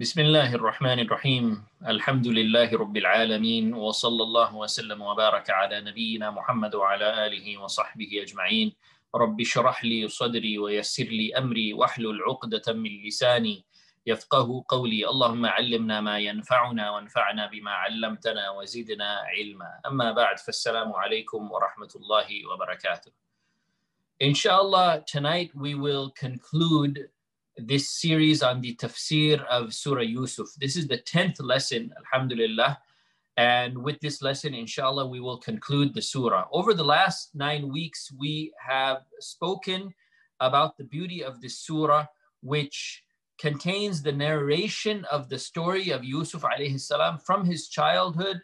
بسم الله الرحمن الرحيم الحمد لله رب العالمين وصلى الله وسلم وبارك على نبينا محمد وعلى آله وصحبه أجمعين رب اشرح لي صدري ويسر لي أمري واحلل عقدة من لساني يفقه قولي اللهم علمنا ما ينفعنا وانفعنا بما علمتنا وزدنا علما أما بعد فالسلام عليكم ورحمة الله وبركاته Inshallah, tonight we will conclude this series on the tafsir of Surah Yusuf. This is the 10th lesson, Alhamdulillah. And with this lesson, inshallah, we will conclude the surah. Over the last nine weeks, we have spoken about the beauty of this surah, which contains the narration of the story of Yusuf alayhi salam from his childhood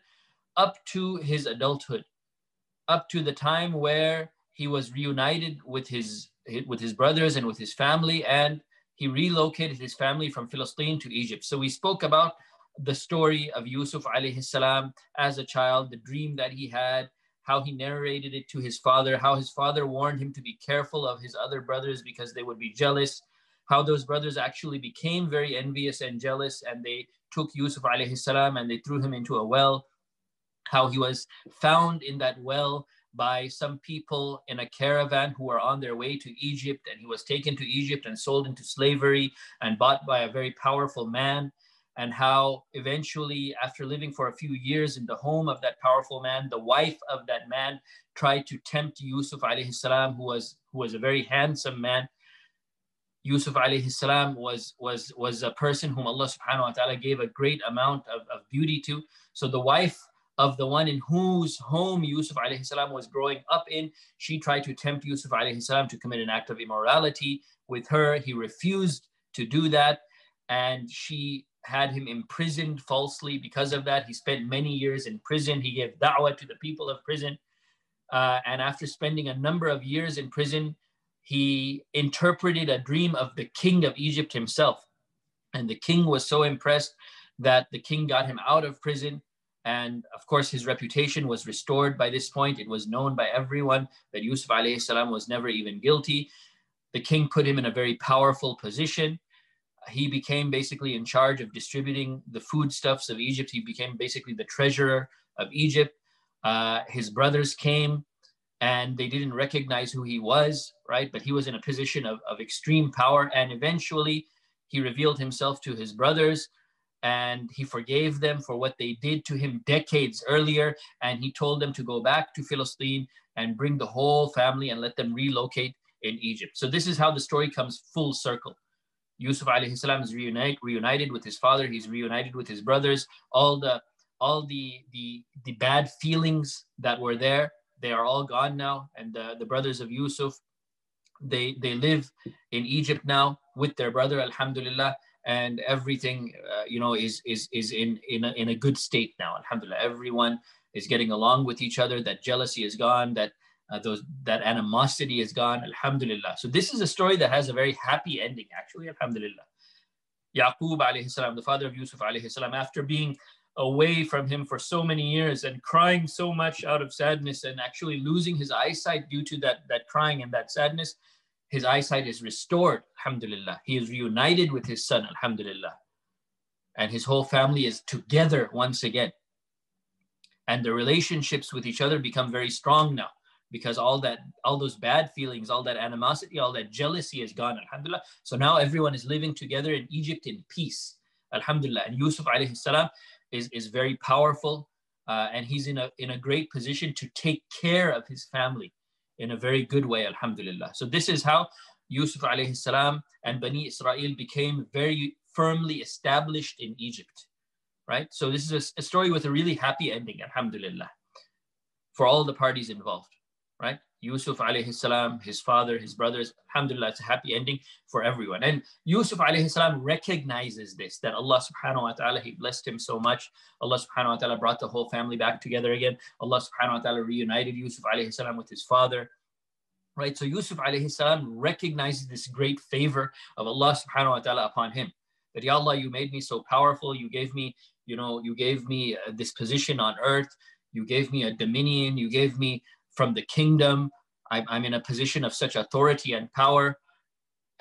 up to his adulthood, up to the time where he was reunited with his with his brothers and with his family and he relocated his family from Philistine to Egypt. So we spoke about the story of Yusuf alayhi salam as a child, the dream that he had, how he narrated it to his father, how his father warned him to be careful of his other brothers because they would be jealous, how those brothers actually became very envious and jealous and they took Yusuf alayhi salam and they threw him into a well, how he was found in that well by some people in a caravan who were on their way to Egypt, and he was taken to Egypt and sold into slavery and bought by a very powerful man. And how eventually, after living for a few years in the home of that powerful man, the wife of that man tried to tempt Yusuf alayhi salam, who was who was a very handsome man. Yusuf alayhi salam was was was a person whom Allah subhanahu wa ta'ala gave a great amount of, of beauty to. So the wife of the one in whose home Yusuf alayhi salam was growing up in. She tried to tempt Yusuf alayhi salam to commit an act of immorality with her. He refused to do that. And she had him imprisoned falsely because of that. He spent many years in prison. He gave da'wah to the people of prison. Uh, and after spending a number of years in prison, he interpreted a dream of the king of Egypt himself. And the king was so impressed that the king got him out of prison and of course, his reputation was restored by this point. It was known by everyone that Yusuf salam was never even guilty. The king put him in a very powerful position. He became basically in charge of distributing the foodstuffs of Egypt. He became basically the treasurer of Egypt. Uh, his brothers came and they didn't recognize who he was, right? But he was in a position of, of extreme power. And eventually, he revealed himself to his brothers and he forgave them for what they did to him decades earlier. And he told them to go back to Philistine and bring the whole family and let them relocate in Egypt. So this is how the story comes full circle. Yusuf alayhi salam is reunite, reunited with his father. He's reunited with his brothers. All the all the the the bad feelings that were there, they are all gone now. And the, the brothers of Yusuf, they they live in Egypt now with their brother, Alhamdulillah and everything uh, you know is is is in in a, in a good state now alhamdulillah. Everyone is getting along with each other that jealousy is gone that uh, those that animosity is gone alhamdulillah. So this is a story that has a very happy ending actually alhamdulillah. Yaqub alayhi salam the father of yusuf alayhi salam after being away from him for so many years and crying so much out of sadness and actually losing his eyesight due to that that crying and that sadness his eyesight is restored, alhamdulillah. He is reunited with his son, alhamdulillah. And his whole family is together once again. And the relationships with each other become very strong now because all that, all those bad feelings, all that animosity, all that jealousy is gone, alhamdulillah. So now everyone is living together in Egypt in peace, alhamdulillah. And Yusuf alayhi salam is, is very powerful uh, and he's in a, in a great position to take care of his family in a very good way, alhamdulillah. So this is how Yusuf alayhi salam and Bani Israel became very firmly established in Egypt, right? So this is a, a story with a really happy ending, alhamdulillah, for all the parties involved, right? Yusuf alayhi salam, his father, his brothers, alhamdulillah, it's a happy ending for everyone. And Yusuf alayhi salam recognizes this, that Allah subhanahu wa ta'ala, he blessed him so much. Allah subhanahu wa ta'ala brought the whole family back together again. Allah subhanahu wa ta'ala reunited Yusuf alayhi salam with his father. Right, so Yusuf alayhi salam recognizes this great favor of Allah subhanahu wa ta'ala upon him. That, Ya Allah, you made me so powerful. You gave me, you know, you gave me uh, this position on earth. You gave me a dominion. You gave me from the kingdom. I'm, I'm in a position of such authority and power.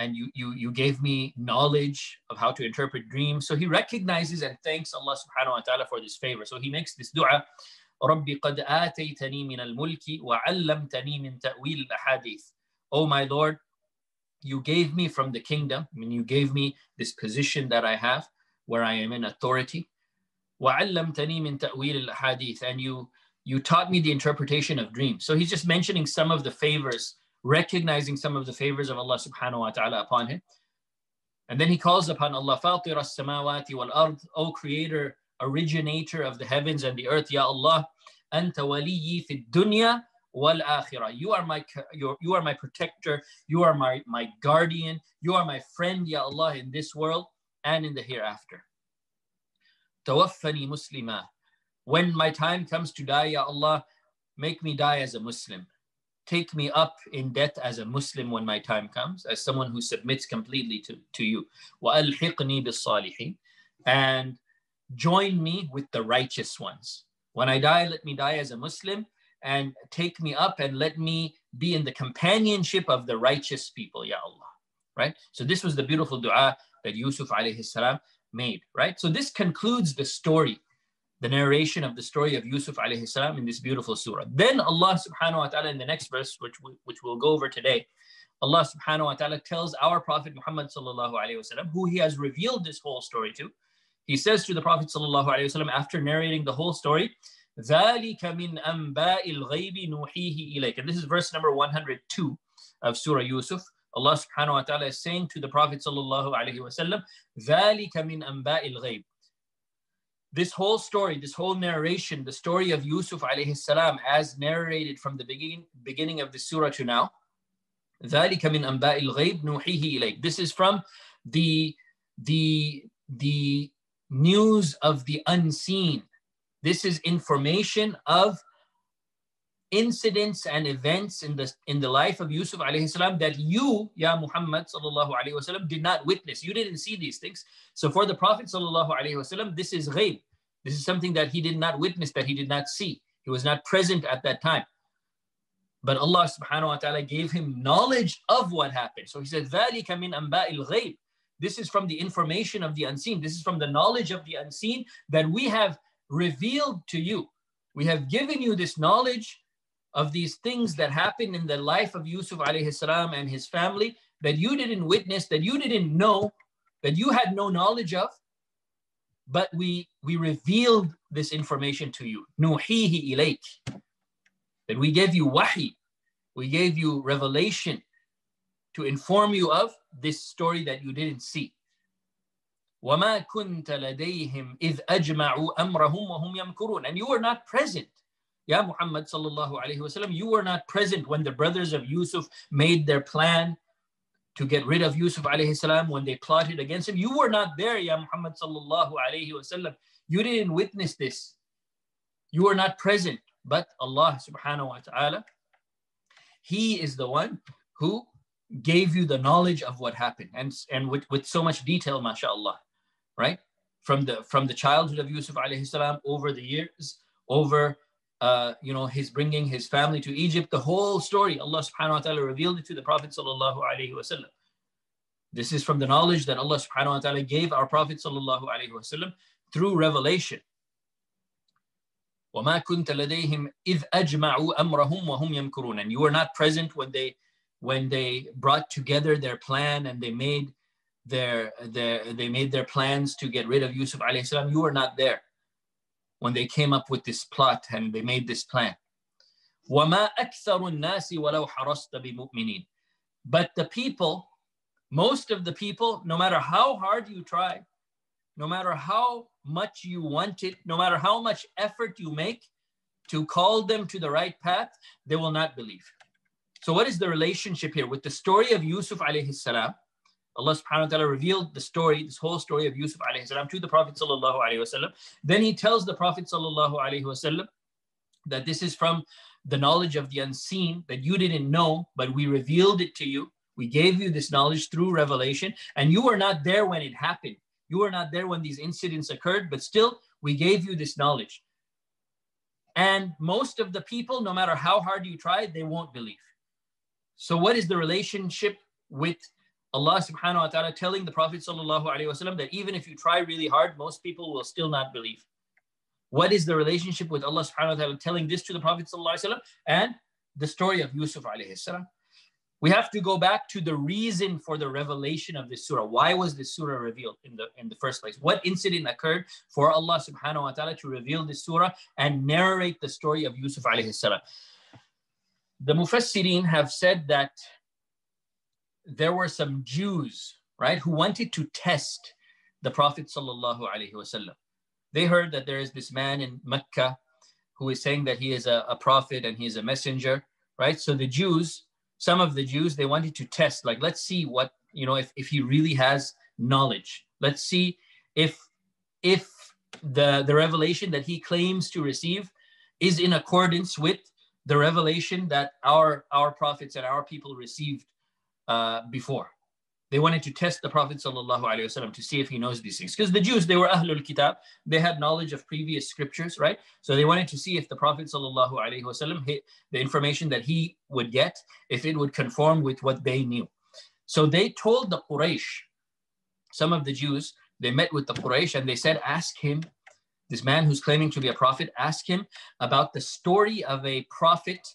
and you, you, you gave me knowledge of how to interpret dreams. So he recognizes and thanks Allah subhanahu wa ta'ala for this favor. So he makes this dua, رَبِّ قَدْ آتَيْتَنِي مِنَ الْمُلْكِ وَعَلَّمْتَنِي مِنْ تَأْوِيلِ الْأَحَادِيثِ Oh my Lord, you gave me from the kingdom, I mean, you gave me this position that I have where I am in authority. وَعَلَّمْتَنِي مِنْ تَأْوِيلِ الْأَحَادِيثِ And you, you taught me the interpretation of dreams. So he's just mentioning some of the favors, recognizing some of the favors of Allah subhanahu wa ta'ala upon him. And then he calls upon Allah, Fatir as-samawati wal-ard, O creator, originator of the heavens and the earth, Ya Allah, anta waliyi fid dunya wal akhirah. You are my you are my protector, you are my, my guardian, you are my friend, Ya Allah, in this world and in the hereafter. Tawaffani muslima When my time comes to die, Ya Allah, make me die as a Muslim take me up in death as a Muslim when my time comes, as someone who submits completely to, to you. وَأَلْحِقْنِي بِالصَّالِحِينَ And join me with the righteous ones. When I die, let me die as a Muslim and take me up and let me be in the companionship of the righteous people, Ya Allah. Right? So this was the beautiful dua that Yusuf alayhi salam made, right? So this concludes the story the narration of the story of Yusuf alayhi salam in this beautiful surah. Then Allah subhanahu wa ta'ala in the next verse, which, we, which we'll go over today, Allah subhanahu wa ta'ala tells our Prophet Muhammad sallallahu alayhi wasallam, who he has revealed this whole story to. He says to the Prophet sallallahu alayhi wasallam after narrating the whole story, ذَلِكَ مِنْ أَنْبَاءِ الْغَيْبِ نُوحِيهِ إِلَيْكَ And this is verse number 102 of Surah Yusuf. Allah subhanahu wa ta'ala is saying to the Prophet sallallahu alayhi wasallam, ذَلِكَ مِنْ أَنْبَاءِ الْغَيْبِ this whole story, this whole narration, the story of Yusuf alayhi salam as narrated from the beginning, beginning of the surah to now, ذَلِكَ مِنْ أَنْبَاءِ الْغَيْبِ نُوحِيهِ إِلَيْكَ This is from the, the, the news of the unseen. This is information of incidents and events in the in the life of Yusuf alayhi salam that you, Ya Muhammad sallallahu alayhi wasallam, did not witness. You didn't see these things. So for the Prophet sallallahu alayhi wasallam, this is ghaib. This is something that he did not witness, that he did not see. He was not present at that time. But Allah subhanahu wa ta'ala gave him knowledge of what happened. So he said, ذَلِكَ مِنْ أَنْبَاءِ الْغَيْبِ This is from the information of the unseen. This is from the knowledge of the unseen that we have revealed to you. We have given you this knowledge of these things that happened in the life of Yusuf alayhi salam and his family that you didn't witness, that you didn't know, that you had no knowledge of, but we we revealed this information to you. Nuhihi ilayk. That we gave you wahi, we gave you revelation to inform you of this story that you didn't see. وَمَا كُنْتَ لَدَيْهِمْ إِذْ أَجْمَعُوا أَمْرَهُمْ وَهُمْ يَمْكُرُونَ And you were not present Ya Muhammad sallallahu alayhi wasallam, you were not present when the brothers of Yusuf made their plan to get rid of Yusuf alayhi salam when they plotted against him. You were not there, Ya Muhammad sallallahu alayhi wasallam. You didn't witness this. You were not present. But Allah subhanahu wa ta'ala, He is the one who gave you the knowledge of what happened and, and with, with so much detail, mashallah, right? From the from the childhood of Yusuf alayhi salam over the years, over uh, you know, his bringing his family to Egypt, the whole story, Allah subhanahu wa ta'ala revealed it to the Prophet sallallahu alaihi wasallam. This is from the knowledge that Allah subhanahu wa ta'ala gave our Prophet sallallahu alaihi wasallam through revelation. وَمَا كُنْتَ لَدَيْهِمْ إِذْ أَجْمَعُوا أَمْرَهُمْ وَهُمْ يَمْكُرُونَ And you were not present when they when they brought together their plan and they made their, their they made their plans to get rid of Yusuf alayhi salam. You were not there when they came up with this plot and they made this plan. وَمَا أَكْثَرُ النَّاسِ وَلَوْ حَرَصْتَ بِمُؤْمِنِينَ But the people, most of the people, no matter how hard you try, no matter how much you want it, no matter how much effort you make to call them to the right path, they will not believe. So what is the relationship here with the story of Yusuf alayhi salam? Allah subhanahu wa ta'ala revealed the story, this whole story of Yusuf alayhi salam to the Prophet sallallahu alayhi wasallam. Then he tells the Prophet sallallahu alayhi wasallam that this is from the knowledge of the unseen that you didn't know, but we revealed it to you. We gave you this knowledge through revelation, and you were not there when it happened. You were not there when these incidents occurred, but still we gave you this knowledge. And most of the people, no matter how hard you try, they won't believe. So, what is the relationship with Allah subhanahu wa ta'ala telling the Prophet wasallam that even if you try really hard, most people will still not believe. What is the relationship with Allah subhanahu wa ta'ala telling this to the Prophet wasallam and the story of Yusuf alayhi salam? We have to go back to the reason for the revelation of this surah. Why was this surah revealed in the in the first place? What incident occurred for Allah subhanahu wa ta'ala to reveal this surah and narrate the story of Yusuf alayhi salam? The Mufassirin have said that there were some Jews, right, who wanted to test the Prophet. They heard that there is this man in Mecca who is saying that he is a, a prophet and he is a messenger, right? So the Jews, some of the Jews, they wanted to test, like, let's see what, you know, if, if he really has knowledge. Let's see if if the, the revelation that he claims to receive is in accordance with the revelation that our our prophets and our people received uh, before. They wanted to test the Prophet ﷺ to see if he knows these things. Because the Jews, they were Ahlul Kitab, they had knowledge of previous scriptures, right? So they wanted to see if the Prophet ﷺ, the information that he would get, if it would conform with what they knew. So they told the Quraysh, some of the Jews, they met with the Quraysh and they said, ask him, this man who's claiming to be a prophet, ask him about the story of a prophet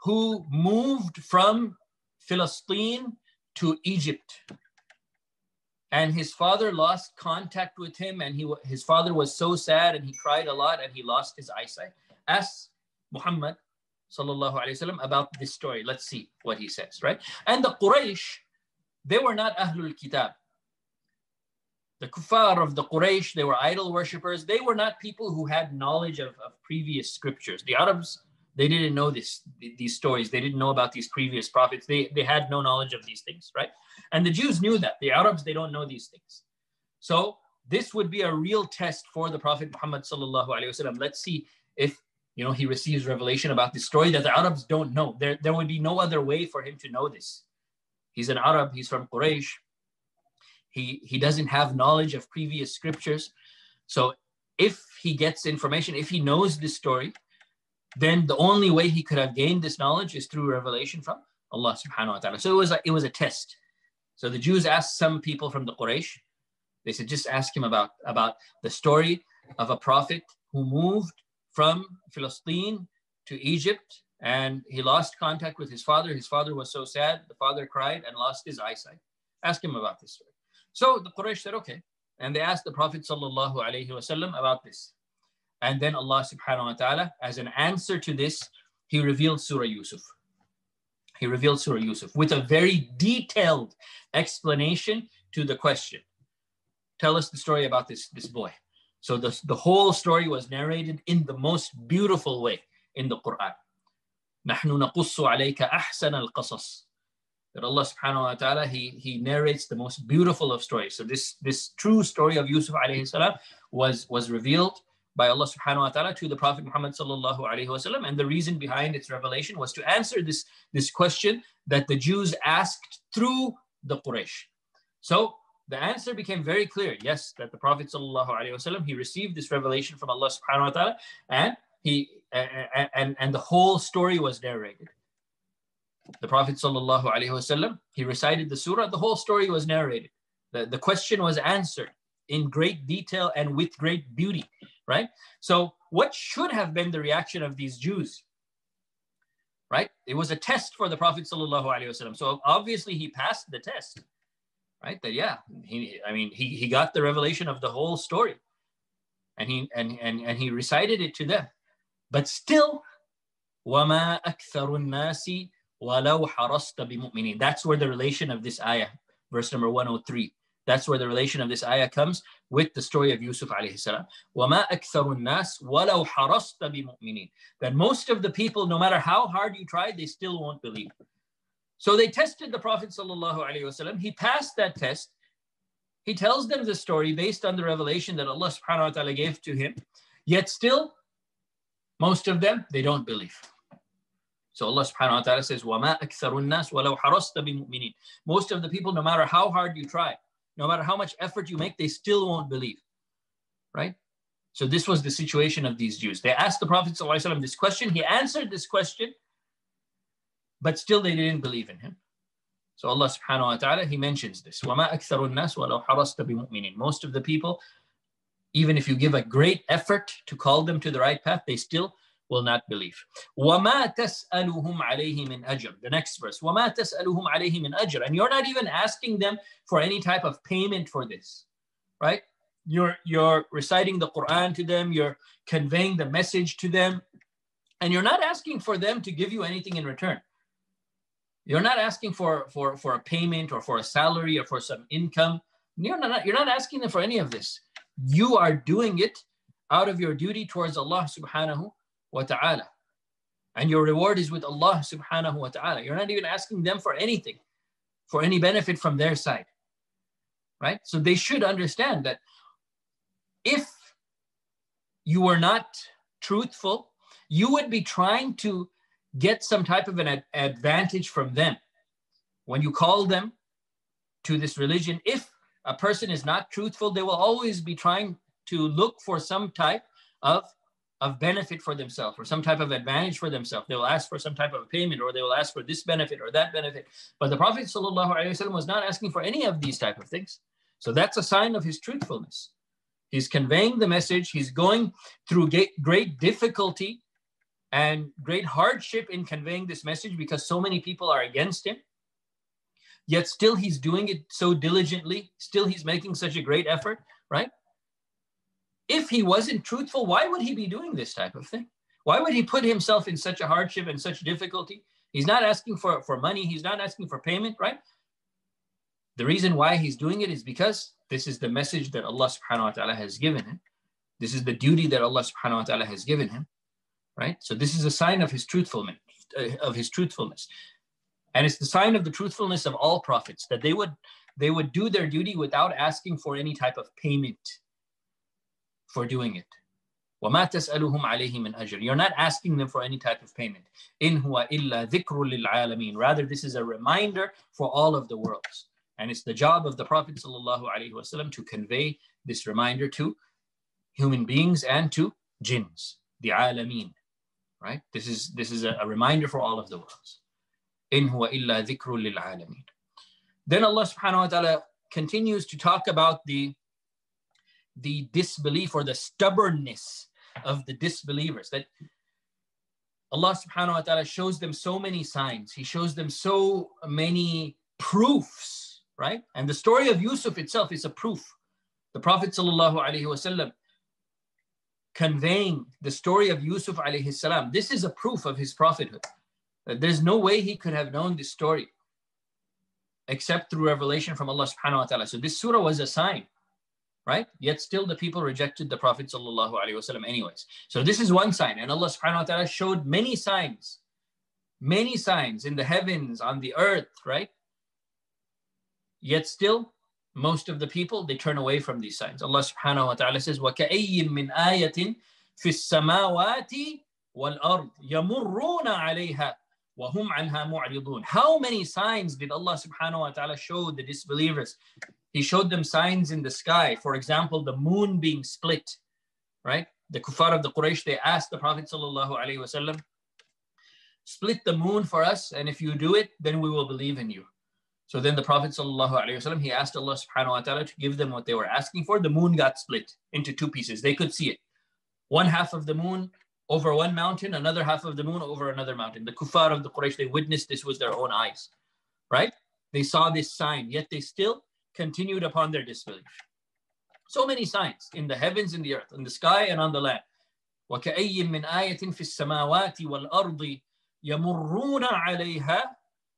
who moved from Philistine to Egypt. And his father lost contact with him, and he, his father was so sad and he cried a lot and he lost his eyesight. Ask Muhammad sallallahu wasallam about this story. Let's see what he says, right? And the Quraysh, they were not Ahlul Kitab. The kuffar of the Quraysh, they were idol worshippers. They were not people who had knowledge of, of previous scriptures. The Arabs they didn't know this these stories. They didn't know about these previous prophets. They they had no knowledge of these things, right? And the Jews knew that. The Arabs they don't know these things. So this would be a real test for the Prophet Muhammad wasallam. Let's see if you know he receives revelation about this story that the Arabs don't know. There there would be no other way for him to know this. He's an Arab. He's from Quraysh. He he doesn't have knowledge of previous scriptures. So if he gets information, if he knows this story, then the only way he could have gained this knowledge is through revelation from Allah subhanahu wa ta'ala. So it was, a, it was a test. So the Jews asked some people from the Quraysh, they said, just ask him about, about the story of a prophet who moved from Philistine to Egypt and he lost contact with his father. His father was so sad, the father cried and lost his eyesight. Ask him about this story. So the Quraysh said, okay. And they asked the Prophet sallallahu alaihi wasallam about this. And then Allah subhanahu wa ta'ala, as an answer to this, He revealed Surah Yusuf. He revealed Surah Yusuf with a very detailed explanation to the question. Tell us the story about this, this boy. So the, the whole story was narrated in the most beautiful way in the Quran. نحن نقص عليك أحسن القصص that Allah subhanahu wa ta'ala he, he narrates the most beautiful of stories. So this this true story of Yusuf alayhi salam was was revealed by Allah subhanahu wa ta'ala to the Prophet Muhammad sallallahu alayhi wasallam. And the reason behind its revelation was to answer this, this question that the Jews asked through the Quraysh. So the answer became very clear. Yes, that the Prophet sallallahu alayhi wasallam, he received this revelation from Allah subhanahu wa ta'ala and he and, and, and the whole story was narrated. The Prophet sallallahu alayhi wasallam, he recited the surah, the whole story was narrated. The, the question was answered in great detail and with great beauty right? So what should have been the reaction of these Jews? Right? It was a test for the Prophet ﷺ. So obviously he passed the test. Right? That yeah, he I mean he, he got the revelation of the whole story. And he and, and, and he recited it to them. But still, وَمَا أَكْثَرُ النَّاسِ وَلَوْ حَرَصْتَ بِمُؤْمِنِينَ That's where the relation of this ayah, verse number 103. That's where the relation of this ayah comes with the story of Yusuf alayhi salam. وَمَا أَكْثَرُ النَّاسِ وَلَوْ حَرَصْتَ بِمُؤْمِنِينَ That most of the people, no matter how hard you try, they still won't believe. So they tested the Prophet sallallahu alaihi wasallam. He passed that test. He tells them the story based on the revelation that Allah subhanahu wa ta'ala gave to him. Yet still, most of them, they don't believe. So Allah subhanahu wa ta'ala says, وَمَا أَكْثَرُ النَّاسِ وَلَوْ حَرَصْتَ بِمُؤْمِنِينَ Most of the people, no matter how hard you try, no matter how much effort you make, they still won't believe. Right? So this was the situation of these Jews. They asked the Prophet ﷺ this question. He answered this question, but still they didn't believe in him. So Allah subhanahu wa ta'ala, He mentions this. وَمَا أَكْثَرُ النَّاسِ وَلَوْ حَرَصْتَ بِمُؤْمِنِينَ Most of the people, even if you give a great effort to call them to the right path, they still will not believe. وَمَا تَسْأَلُهُمْ عَلَيْهِ مِنْ أَجْرٍ The next verse. وَمَا تَسْأَلُهُمْ عَلَيْهِ مِنْ أَجْرٍ And you're not even asking them for any type of payment for this, right? You're, you're reciting the Quran to them, you're conveying the message to them, and you're not asking for them to give you anything in return. You're not asking for, for, for a payment or for a salary or for some income. You're not, you're not asking them for any of this. You are doing it out of your duty towards Allah subhanahu wa ta'ala. And your reward is with Allah subhanahu wa ta'ala. You're not even asking them for anything, for any benefit from their side. Right? So they should understand that if you were not truthful, you would be trying to get some type of an ad- advantage from them. When you call them to this religion, if a person is not truthful, they will always be trying to look for some type of of benefit for themselves or some type of advantage for themselves. They will ask for some type of payment or they will ask for this benefit or that benefit. But the Prophet ﷺ was not asking for any of these type of things. So that's a sign of his truthfulness. He's conveying the message. He's going through great difficulty and great hardship in conveying this message because so many people are against him. Yet still he's doing it so diligently. Still he's making such a great effort, right? If he wasn't truthful, why would he be doing this type of thing? Why would he put himself in such a hardship and such difficulty? He's not asking for, for money, he's not asking for payment, right? The reason why he's doing it is because this is the message that Allah subhanahu wa ta'ala has given him. This is the duty that Allah subhanahu wa ta'ala has given him, right? So this is a sign of his truthfulness, uh, of his truthfulness. And it's the sign of the truthfulness of all prophets that they would they would do their duty without asking for any type of payment for doing it. وَمَا تَسْأَلُهُمْ عَلَيْهِ مِنْ أَجْرٍ You're not asking them for any type of payment. إِنْ هُوَ إِلَّا ذِكْرٌ لِلْعَالَمِينَ Rather, this is a reminder for all of the worlds. And it's the job of the Prophet ﷺ to convey this reminder to human beings and to jinns, the alameen. Right? This is this is a, a reminder for all of the worlds. إِنْ هُوَ إِلَّا ذِكْرٌ لِلْعَالَمِينَ Then Allah subhanahu wa ta'ala continues to talk about the the disbelief or the stubbornness of the disbelievers. That Allah subhanahu wa ta'ala shows them so many signs. He shows them so many proofs, right? And the story of Yusuf itself is a proof. The Prophet sallallahu alaihi wasallam conveying the story of Yusuf alayhi salam. This is a proof of his prophethood. Uh, there's no way he could have known this story except through revelation from Allah subhanahu wa ta'ala. So this surah was a sign right? Yet still the people rejected the Prophet ﷺ anyways. So this is one sign. And Allah subhanahu wa ta'ala showed many signs, many signs in the heavens, on the earth, right? Yet still, most of the people, they turn away from these signs. Allah subhanahu wa ta'ala says, وَكَأَيٍّ مِّنْ آيَةٍ فِي السَّمَاوَاتِ وَالْأَرْضِ يَمُرُّونَ عَلَيْهَا وَهُمْ عَنْهَا مُعْرِضُونَ How many signs did Allah subhanahu wa ta'ala show the disbelievers he showed them signs in the sky. For example, the moon being split, right? The kuffar of the Quraysh, they asked the Prophet wasallam, split the moon for us, and if you do it, then we will believe in you. So then the Prophet wasallam, he asked Allah subhanahu wa ta'ala to give them what they were asking for. The moon got split into two pieces. They could see it. One half of the moon over one mountain, another half of the moon over another mountain. The kuffar of the Quraysh, they witnessed this with their own eyes, right? They saw this sign, yet they still continued upon their disbelief. So many signs in the heavens, in the earth, in the sky, and on the land. وكأي من آية في السماوات والأرض يمرون عليها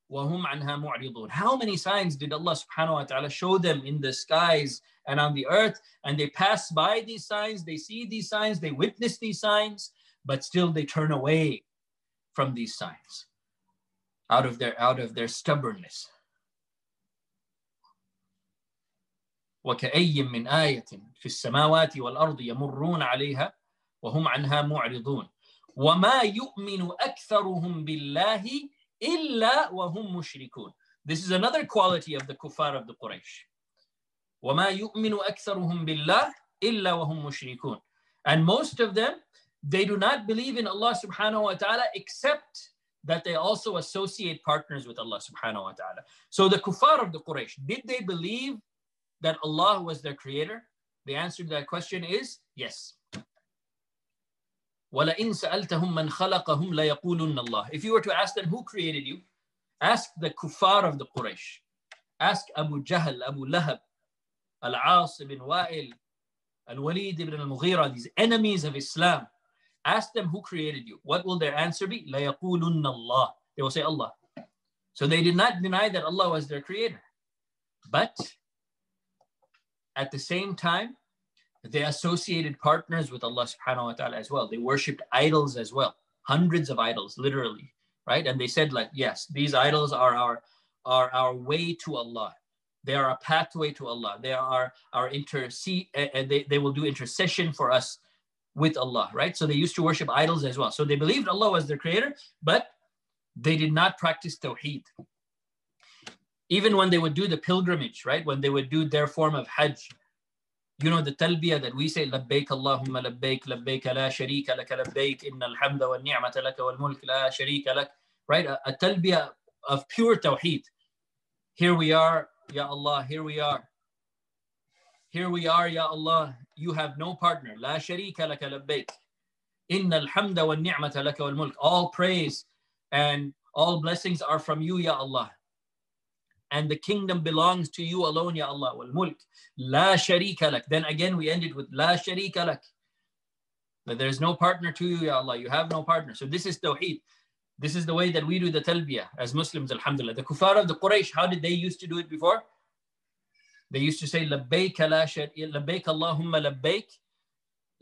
وهم عنها معرضون. How many signs did Allah subhanahu wa ta'ala show them in the skies and on the earth? And they pass by these signs, they see these signs, they witness these signs, but still they turn away from these signs out of their out of their stubbornness. وكأي من آية في السماوات والأرض يمرون عليها وهم عنها معرضون وما يؤمن أكثرهم بالله إلا وهم مشركون This is another quality of the kuffar of the Quraysh. وما يؤمن أكثرهم بالله إلا وهم مشركون And most of them, they do not believe in Allah subhanahu wa ta'ala except that they also associate partners with Allah subhanahu wa ta'ala. So the kuffar of the Quraysh, did they believe that Allah was their creator? The answer to that question is yes. If you were to ask them who created you, ask the kuffar of the Quraysh. Ask Abu Jahl, Abu Lahab, Al-As ibn Wa'il, Al-Walid ibn al-Mughira, these enemies of Islam. Ask them who created you. What will their answer be? لَيَقُولُنَّ اللَّهِ They will say Allah. So they did not deny that Allah was their creator. But at the same time, they associated partners with Allah subhanahu wa ta'ala as well. They worshipped idols as well. Hundreds of idols, literally. Right? And they said, like, yes, these idols are our are our way to Allah. They are a pathway to Allah. They are our intercede, and they, they will do intercession for us with Allah, right? So they used to worship idols as well. So they believed Allah was their creator, but they did not practice Tawheed. Even when they would do the pilgrimage, right? When they would do their form of Hajj, you know the talbiyah that we say, labbaik Allahumma labbaik, labbaik la sharika laka labbaik, inna alhamda wa ni'mata laka wal mulk la sharika lak, right? A, a talbiyah of pure Tawheed. Here we are, Ya Allah, here we are. Here we are, Ya Allah, you have no partner. La sharika laka labbaik. Inna alhamda wa ni'mata laka wal mulk. All praise and all blessings are from you, Ya Allah. And the kingdom belongs to you alone, Ya Allah. Wal mulk. La sharika lak. Then again we ended with La sharika lak. But there's no partner to you, Ya Allah. You have no partner. So this is Tawheed. This is the way that we do the talbiyah as Muslims, alhamdulillah. The kuffar of the Quraysh, how did they used to do it before? They used to say, لبيك لا شريك لبيك اللهم لبيك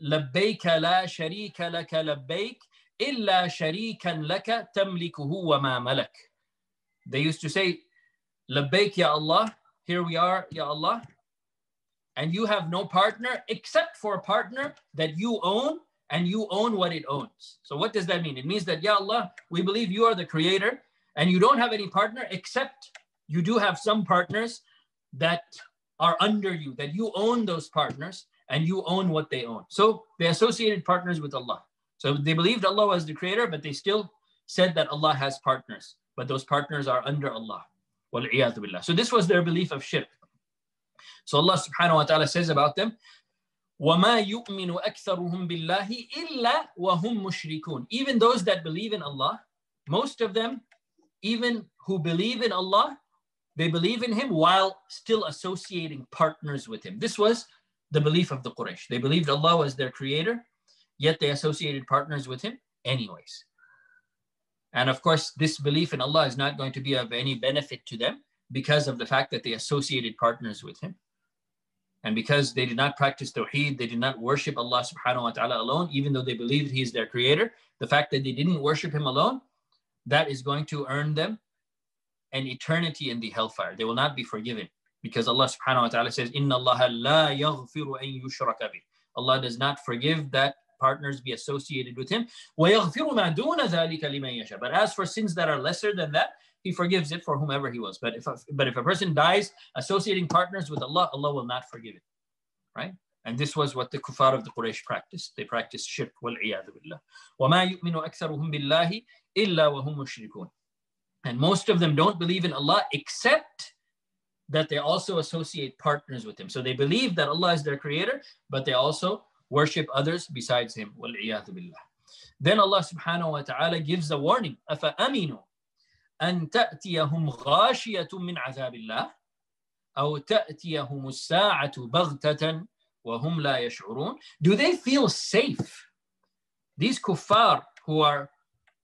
لبيك لا شريك لك لبيك إلا شريكا لك تملكه وما ملك. They used to say, لبيك يا Allah, here we are, Ya Allah, and you have no partner except for a partner that you own and you own what it owns. So what does that mean? It means that, Ya Allah, we believe you are the creator and you don't have any partner except you do have some partners that are under you, that you own those partners and you own what they own. So they associated partners with Allah. So they believed Allah was the creator, but they still said that Allah has partners, but those partners are under Allah. So this was their belief of shirk. So Allah subhanahu wa ta'ala says about them, وَمَا يُؤْمِنُ أَكْثَرُهُم بِاللَّهِ إِلَّا وَهُم مُشْرِكُونَ Even those that believe in Allah, most of them, even who believe in Allah, they believe in Him while still associating partners with Him. This was the belief of the Quraysh. They believed Allah was their creator, yet they associated partners with Him anyways. And of course, this belief in Allah is not going to be of any benefit to them because of the fact that they associated partners with Him. And because they did not practice Tawheed, they did not worship Allah subhanahu wa ta'ala alone, even though they believed He is their creator, the fact that they didn't worship Him alone, that is going to earn them an eternity in the hellfire. They will not be forgiven because Allah subhanahu wa ta'ala says, Inna Allah la yaghfiru an yushraka bih. Allah does not forgive that partners be associated with Him. But as for sins that are lesser than that, he forgives it for whomever he was. But if a, but if a person dies associating partners with Allah, Allah will not forgive it. Right? And this was what the kuffar of the Quraysh practiced. They practiced shirk. وَالْعِيَاذُ بِاللَّهِ وَمَا يُؤْمِنُ أَكْثَرُهُم بِاللَّهِ إِلَّا وَهُمْ مُشْرِكُونَ And most of them don't believe in Allah except that they also associate partners with Him. So they believe that Allah is their creator, but they also worship others besides Him. وَالْعِيَاذُ بِاللَّهِ Then Allah subhanahu wa ta'ala gives a warning. أَفَأَمِنُوا أن تأتيهم غاشية من عذاب الله أو تأتيهم الساعة بغتة وهم لا يشعرون Do they feel safe? These kuffar who are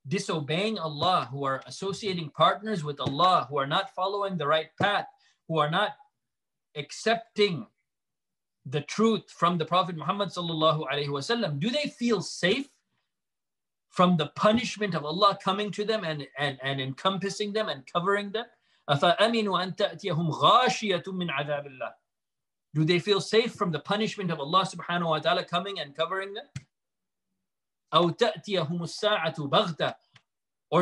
disobeying Allah, who are associating partners with Allah, who are not following the right path, who are not accepting the truth from the Prophet Muhammad sallallahu alaihi wasallam, do they feel safe from the punishment of Allah coming to them and, and, and encompassing them and covering them? Do they feel safe from the punishment of Allah subhanahu wa ta'ala coming and covering them? Or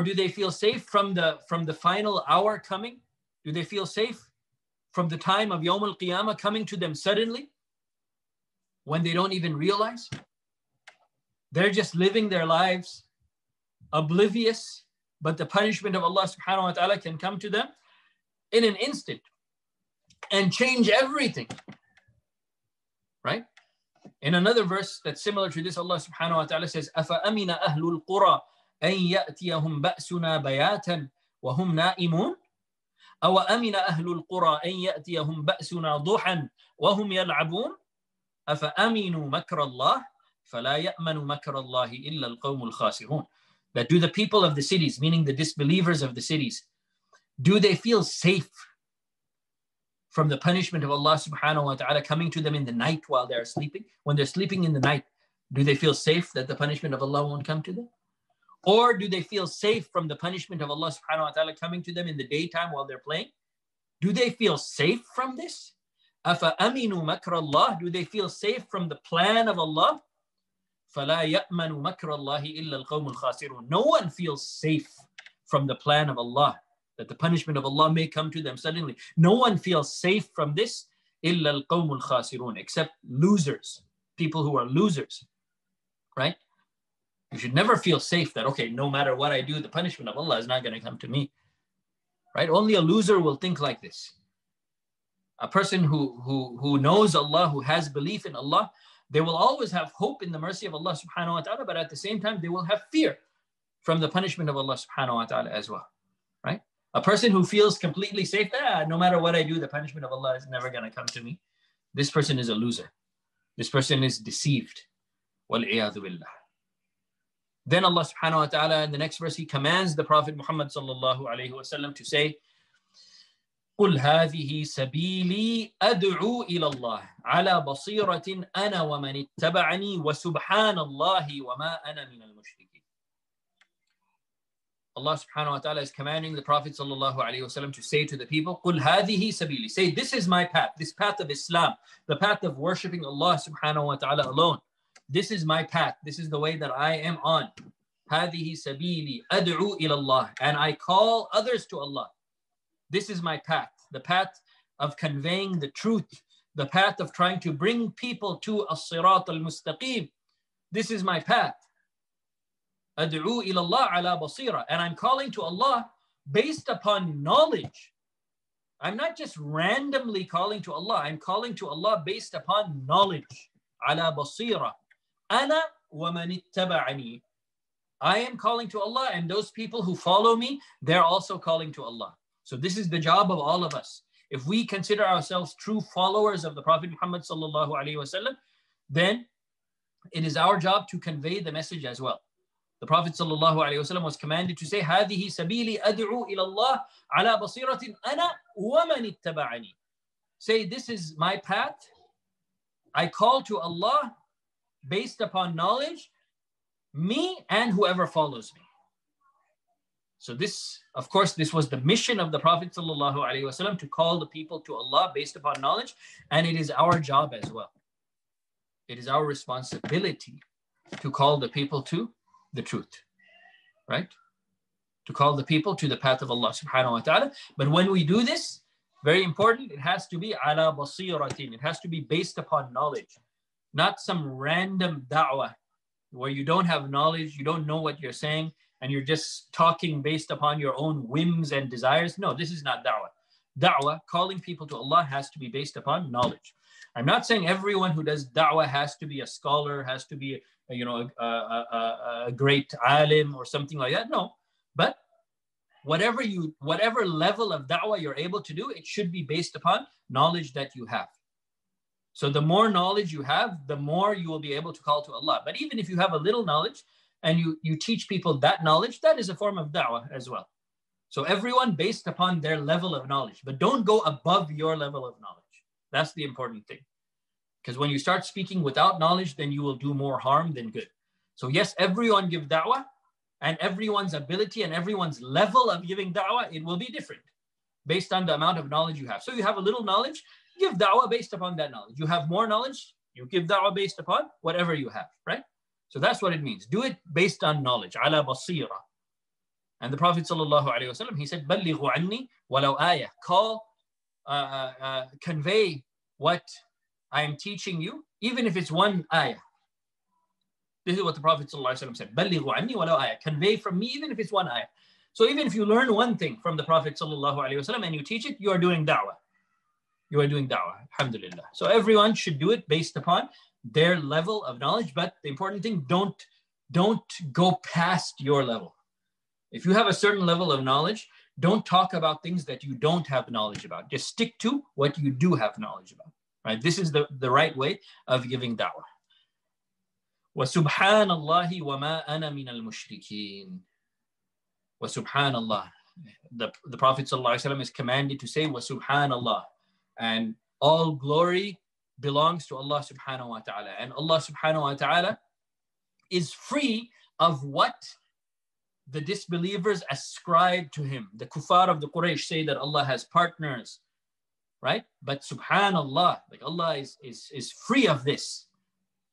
do they feel safe from the from the final hour coming? Do they feel safe from the time of Yom al-Qiyamah coming to them suddenly when they don't even realize? They're just living their lives oblivious but the punishment of Allah subhanahu wa ta'ala can come to them in an instant and change everything. Right? In another verse that's similar to this, Allah subhanahu wa ta'ala says, أَفَأَمِنَ أَهْلُ الْقُرَىٰ أَن يَأْتِيَهُمْ بَأْسُنَا بَيَاتًا وَهُمْ نَائِمُونَ أو أهل القرى أن يأتيهم بأسنا ضحى وهم يلعبون أفأمنوا مكر الله فلا يأمن مكر الله إلا القوم الخاسرون That do the people of the cities, meaning the disbelievers of the cities, do they feel safe from the punishment of Allah subhanahu wa ta'ala coming to them in the night while they're sleeping? When they're sleeping in the night, do they feel safe that the punishment of Allah won't come to them? Or do they feel safe from the punishment of Allah subhanahu wa ta'ala coming to them in the daytime while they're playing? Do they feel safe from this? أَفَأَمِنُوا مَكْرَ اللَّهِ Do they feel safe from the plan of Allah? فَلَا يَأْمَنُ مَكْرَ اللَّهِ إِلَّا الْقَوْمُ الْخَاسِرُونَ No one feels safe from the plan of Allah, that the punishment of Allah may come to them suddenly. No one feels safe from this إِلَّا الْقَوْمُ الْخَاسِرُونَ except losers, people who are losers, right? You should never feel safe that, okay, no matter what I do, the punishment of Allah is not going to come to me. Right? Only a loser will think like this. A person who, who, who knows Allah, who has belief in Allah, they will always have hope in the mercy of Allah subhanahu wa ta'ala, but at the same time, they will have fear from the punishment of Allah subhanahu wa ta'ala as well. Right? A person who feels completely safe, ah, no matter what I do, the punishment of Allah is never going to come to me. This person is a loser. This person is deceived. Wal-iyadhu billah. Then Allah subhanahu wa ta'ala in the next verse, He commands the Prophet Muhammad sallallahu alayhi wasallam to say, قل هذه سبيلي أدعو إلى الله على بصيرة أنا ومن اتبعني وسبحان الله وما أنا من المشركين. Allah subhanahu wa ta'ala is commanding the Prophet sallallahu alayhi wasallam to say to the people, قل هذه سبيلي. Say, this is my path, this path of Islam, the path of worshipping Allah subhanahu wa ta'ala alone. This is my path. This is the way that I am on. هذه سبيلي أدعو إلى الله. And I call others to Allah. This is my path. The path of conveying the truth. The path of trying to bring people to الصراط المستقيم. This is my path. Ad'u ilallah ala basira. And I'm calling to Allah based upon knowledge. I'm not just randomly calling to Allah. I'm calling to Allah based upon knowledge. Ala basira. Ana wa man ittaba'ani. I am calling to Allah and those people who follow me, they're also calling to Allah. So this is the job of all of us. If we consider ourselves true followers of the Prophet Muhammad sallallahu alaihi wasallam, then it is our job to convey the message as well. The Prophet sallallahu alaihi wasallam was commanded to say, "هذه سبيلي أدعو إلى الله على بصيرة أنا ومن اتبعني." Say, this is my path. I call to Allah based upon knowledge, me and whoever follows me. So this, of course, this was the mission of the Prophet ﷺ to call the people to Allah based upon knowledge, and it is our job as well. It is our responsibility to call the people to the truth, right? To call the people to the path of Allah subhanahu wa ta'ala. But when we do this, very important, it has to be ala basiratin. It has to be based upon knowledge not some random da'wah where you don't have knowledge, you don't know what you're saying, and you're just talking based upon your own whims and desires. No, this is not da'wah. Da'wah, calling people to Allah, has to be based upon knowledge. I'm not saying everyone who does da'wah has to be a scholar, has to be, you know, a, a, a, great alim or something like that. No, but whatever you, whatever level of da'wah you're able to do, it should be based upon knowledge that you have. So the more knowledge you have, the more you will be able to call to Allah. But even if you have a little knowledge and you, you teach people that knowledge, that is a form of da'wah as well. So everyone based upon their level of knowledge, but don't go above your level of knowledge. That's the important thing. Because when you start speaking without knowledge, then you will do more harm than good. So yes, everyone give da'wah and everyone's ability and everyone's level of giving da'wah, it will be different based on the amount of knowledge you have. So you have a little knowledge, give da'wah based upon that knowledge. You have more knowledge, you give da'wah based upon whatever you have, right? So that's what it means. Do it based on knowledge, ala basira. And the Prophet Wasallam he said, "Ballighu anni walau ayah." Call, uh, uh, uh, convey what I am teaching you, even if it's one ayah. This is what the Prophet ﷺ said. "Ballighu anni walau ayah." Convey from me, even if it's one ayah. So even if you learn one thing from the Prophet ﷺ and you teach it, you are doing da'wah. You are doing da'wah, alhamdulillah. So everyone should do it based upon their level of knowledge. But the important thing, don't, don't go past your level. If you have a certain level of knowledge, don't talk about things that you don't have knowledge about. Just stick to what you do have knowledge about. Right? This is the, the right way of giving da'wah. وسبحان الله وما أنا من المشركين وسبحان الله the, the Prophet ﷺ is commanded to say وسبحان الله and all glory belongs to Allah subhanahu wa ta'ala and Allah subhanahu wa ta'ala is free of what the disbelievers ascribe to him. The kuffar of the Quraysh say that Allah has partners, right? But subhanallah, like Allah is, is, is free of this.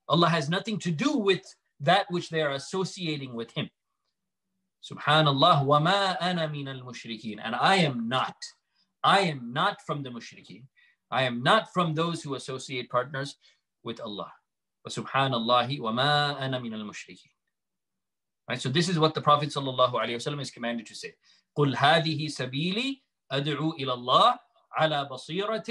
Allah has nothing to do with that which they are associating with him. Subhanallah, wa ma ana min al mushrikeen. And I am not, I am not from the mushrikeen. I am not from those who associate partners with Allah. Wa subhanallah, wa ma ana min al mushrikeen. Right? So this is what the Prophet ﷺ is commanded to say. قُلْ هَذِهِ سَبِيلِي أَدْعُو إِلَى اللَّهِ عَلَى بَصِيرَةٍ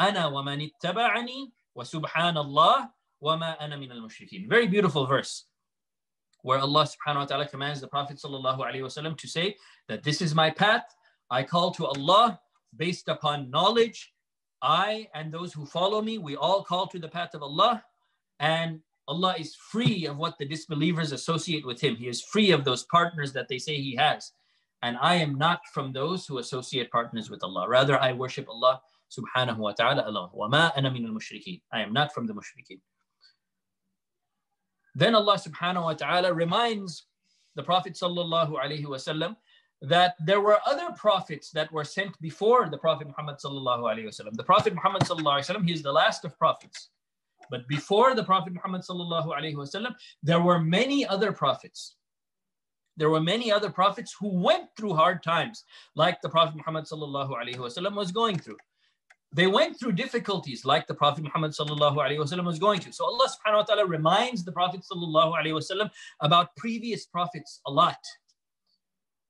أَنَا وَمَنِ اتَّبَعَنِي وَسُبْحَانَ اللَّهِ وَمَا أَنَا مِنَ الْمُشْرِكِينَ Very beautiful verse where Allah subhanahu wa ta'ala commands the Prophet ﷺ to say that this is my path. I call to Allah based upon knowledge. I and those who follow me, we all call to the path of Allah. And Allah is free of what the disbelievers associate with him. He is free of those partners that they say he has. And I am not from those who associate partners with Allah. Rather, I worship Allah subhanahu wa ta'ala alone. وَمَا أَنَا مِنَ الْمُشْرِكِينَ I am not from the mushrikeen. Then Allah subhanahu wa ta'ala reminds the Prophet sallallahu alaihi wasallam that there were other prophets that were sent before the Prophet Muhammad sallallahu alaihi wasallam. The Prophet Muhammad sallallahu alaihi wasallam, he is the last of prophets. But before the Prophet Muhammad sallallahu alaihi wasallam, there were many other prophets. There were many other prophets who went through hard times, like the Prophet Muhammad sallallahu alaihi wasallam was going through. They went through difficulties like the Prophet Muhammad sallallahu alaihi wasallam was going through. So Allah subhanahu wa ta'ala reminds the Prophet sallallahu alaihi wasallam about previous prophets a lot.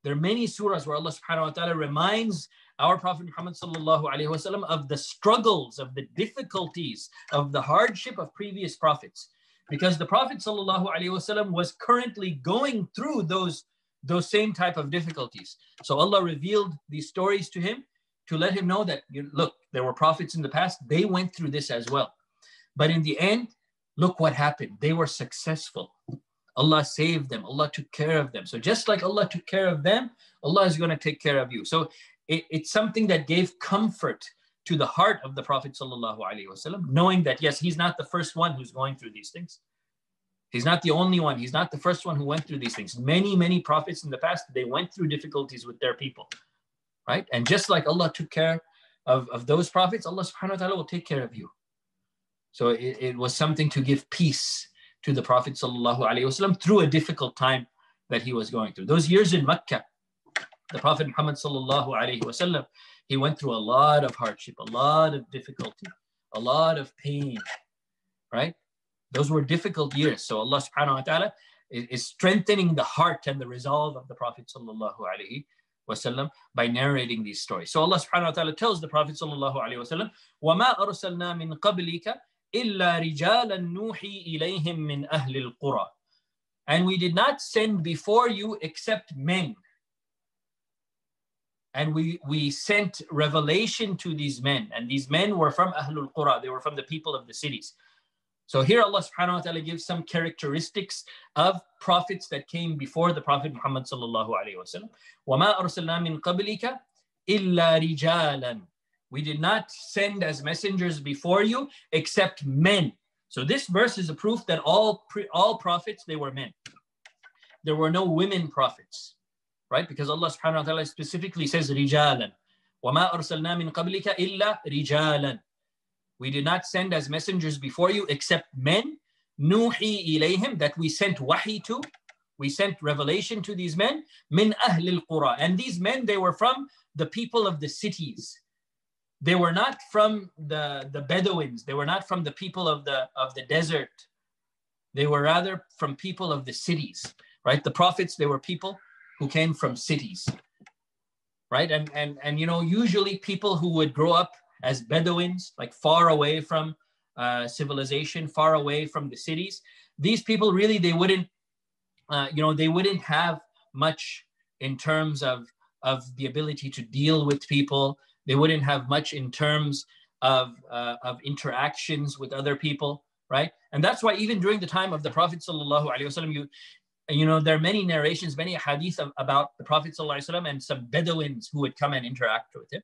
There are many surahs where Allah subhanahu wa ta'ala reminds our Prophet Muhammad sallallahu alaihi wasallam of the struggles, of the difficulties, of the hardship of previous prophets. Because the Prophet wasallam was currently going through those, those same type of difficulties. So Allah revealed these stories to him to let him know that, you, look, there were prophets in the past, they went through this as well. But in the end, look what happened. They were successful. Allah saved them. Allah took care of them. So just like Allah took care of them, Allah is going to take care of you. So it, it's something that gave comfort to the heart of the Prophet wasallam, knowing that yes, he's not the first one who's going through these things. He's not the only one. He's not the first one who went through these things. Many, many prophets in the past, they went through difficulties with their people, right? And just like Allah took care of, of those prophets, Allah subhanahu wa ta'ala will take care of you. So it, it was something to give peace to the Prophet wasallam through a difficult time that he was going through. Those years in Mecca, the Prophet Muhammad sallallahu alaihi wasallam, he went through a lot of hardship, a lot of difficulty, a lot of pain, right? Those were difficult years. So Allah subhanahu wa ta'ala is strengthening the heart and the resolve of the Prophet sallallahu alaihi wasallam by narrating these stories. So Allah subhanahu wa ta'ala tells the Prophet sallallahu alaihi wasallam, وَمَا أَرْسَلْنَا مِن قَبْلِكَ إِلَّا رِجَالًا نُوحِي إِلَيْهِم مِّنْ أَهْلِ الْقُرَى And we did not send before you except men and we we sent revelation to these men. And these men were from ahlul qura. They were from the people of the cities. So here allah subhanahu wa ta'ala gives some characteristics of prophets that came before the prophet muhammad sallallahu alaihi wasallam wama arsalna min qablika illa rijalan we did not send as messengers before you except men. So this verse is a proof that all all prophets they were men. There were no women prophets right? Because Allah subhanahu wa ta'ala specifically says rijalan. وَمَا أَرْسَلْنَا مِن قَبْلِكَ إِلَّا رِجَالًا We did not send as messengers before you except men, nuhi ilayhim, that we sent wahi to. We sent revelation to these men, min ahlil qura. And these men, they were from the people of the cities. They were not from the, the Bedouins. They were not from the people of the, of the desert. They were rather from people of the cities, right? The prophets, they were people who came from cities, right? And and and you know, usually people who would grow up as Bedouins, like far away from uh, civilization, far away from the cities, these people really they wouldn't, uh, you know, they wouldn't have much in terms of of the ability to deal with people. They wouldn't have much in terms of uh, of interactions with other people, right? And that's why even during the time of the Prophet sallallahu alaihi wasallam, you you know there are many narrations, many hadith of, about the Prophet wasallam and some Bedouins who would come and interact with him.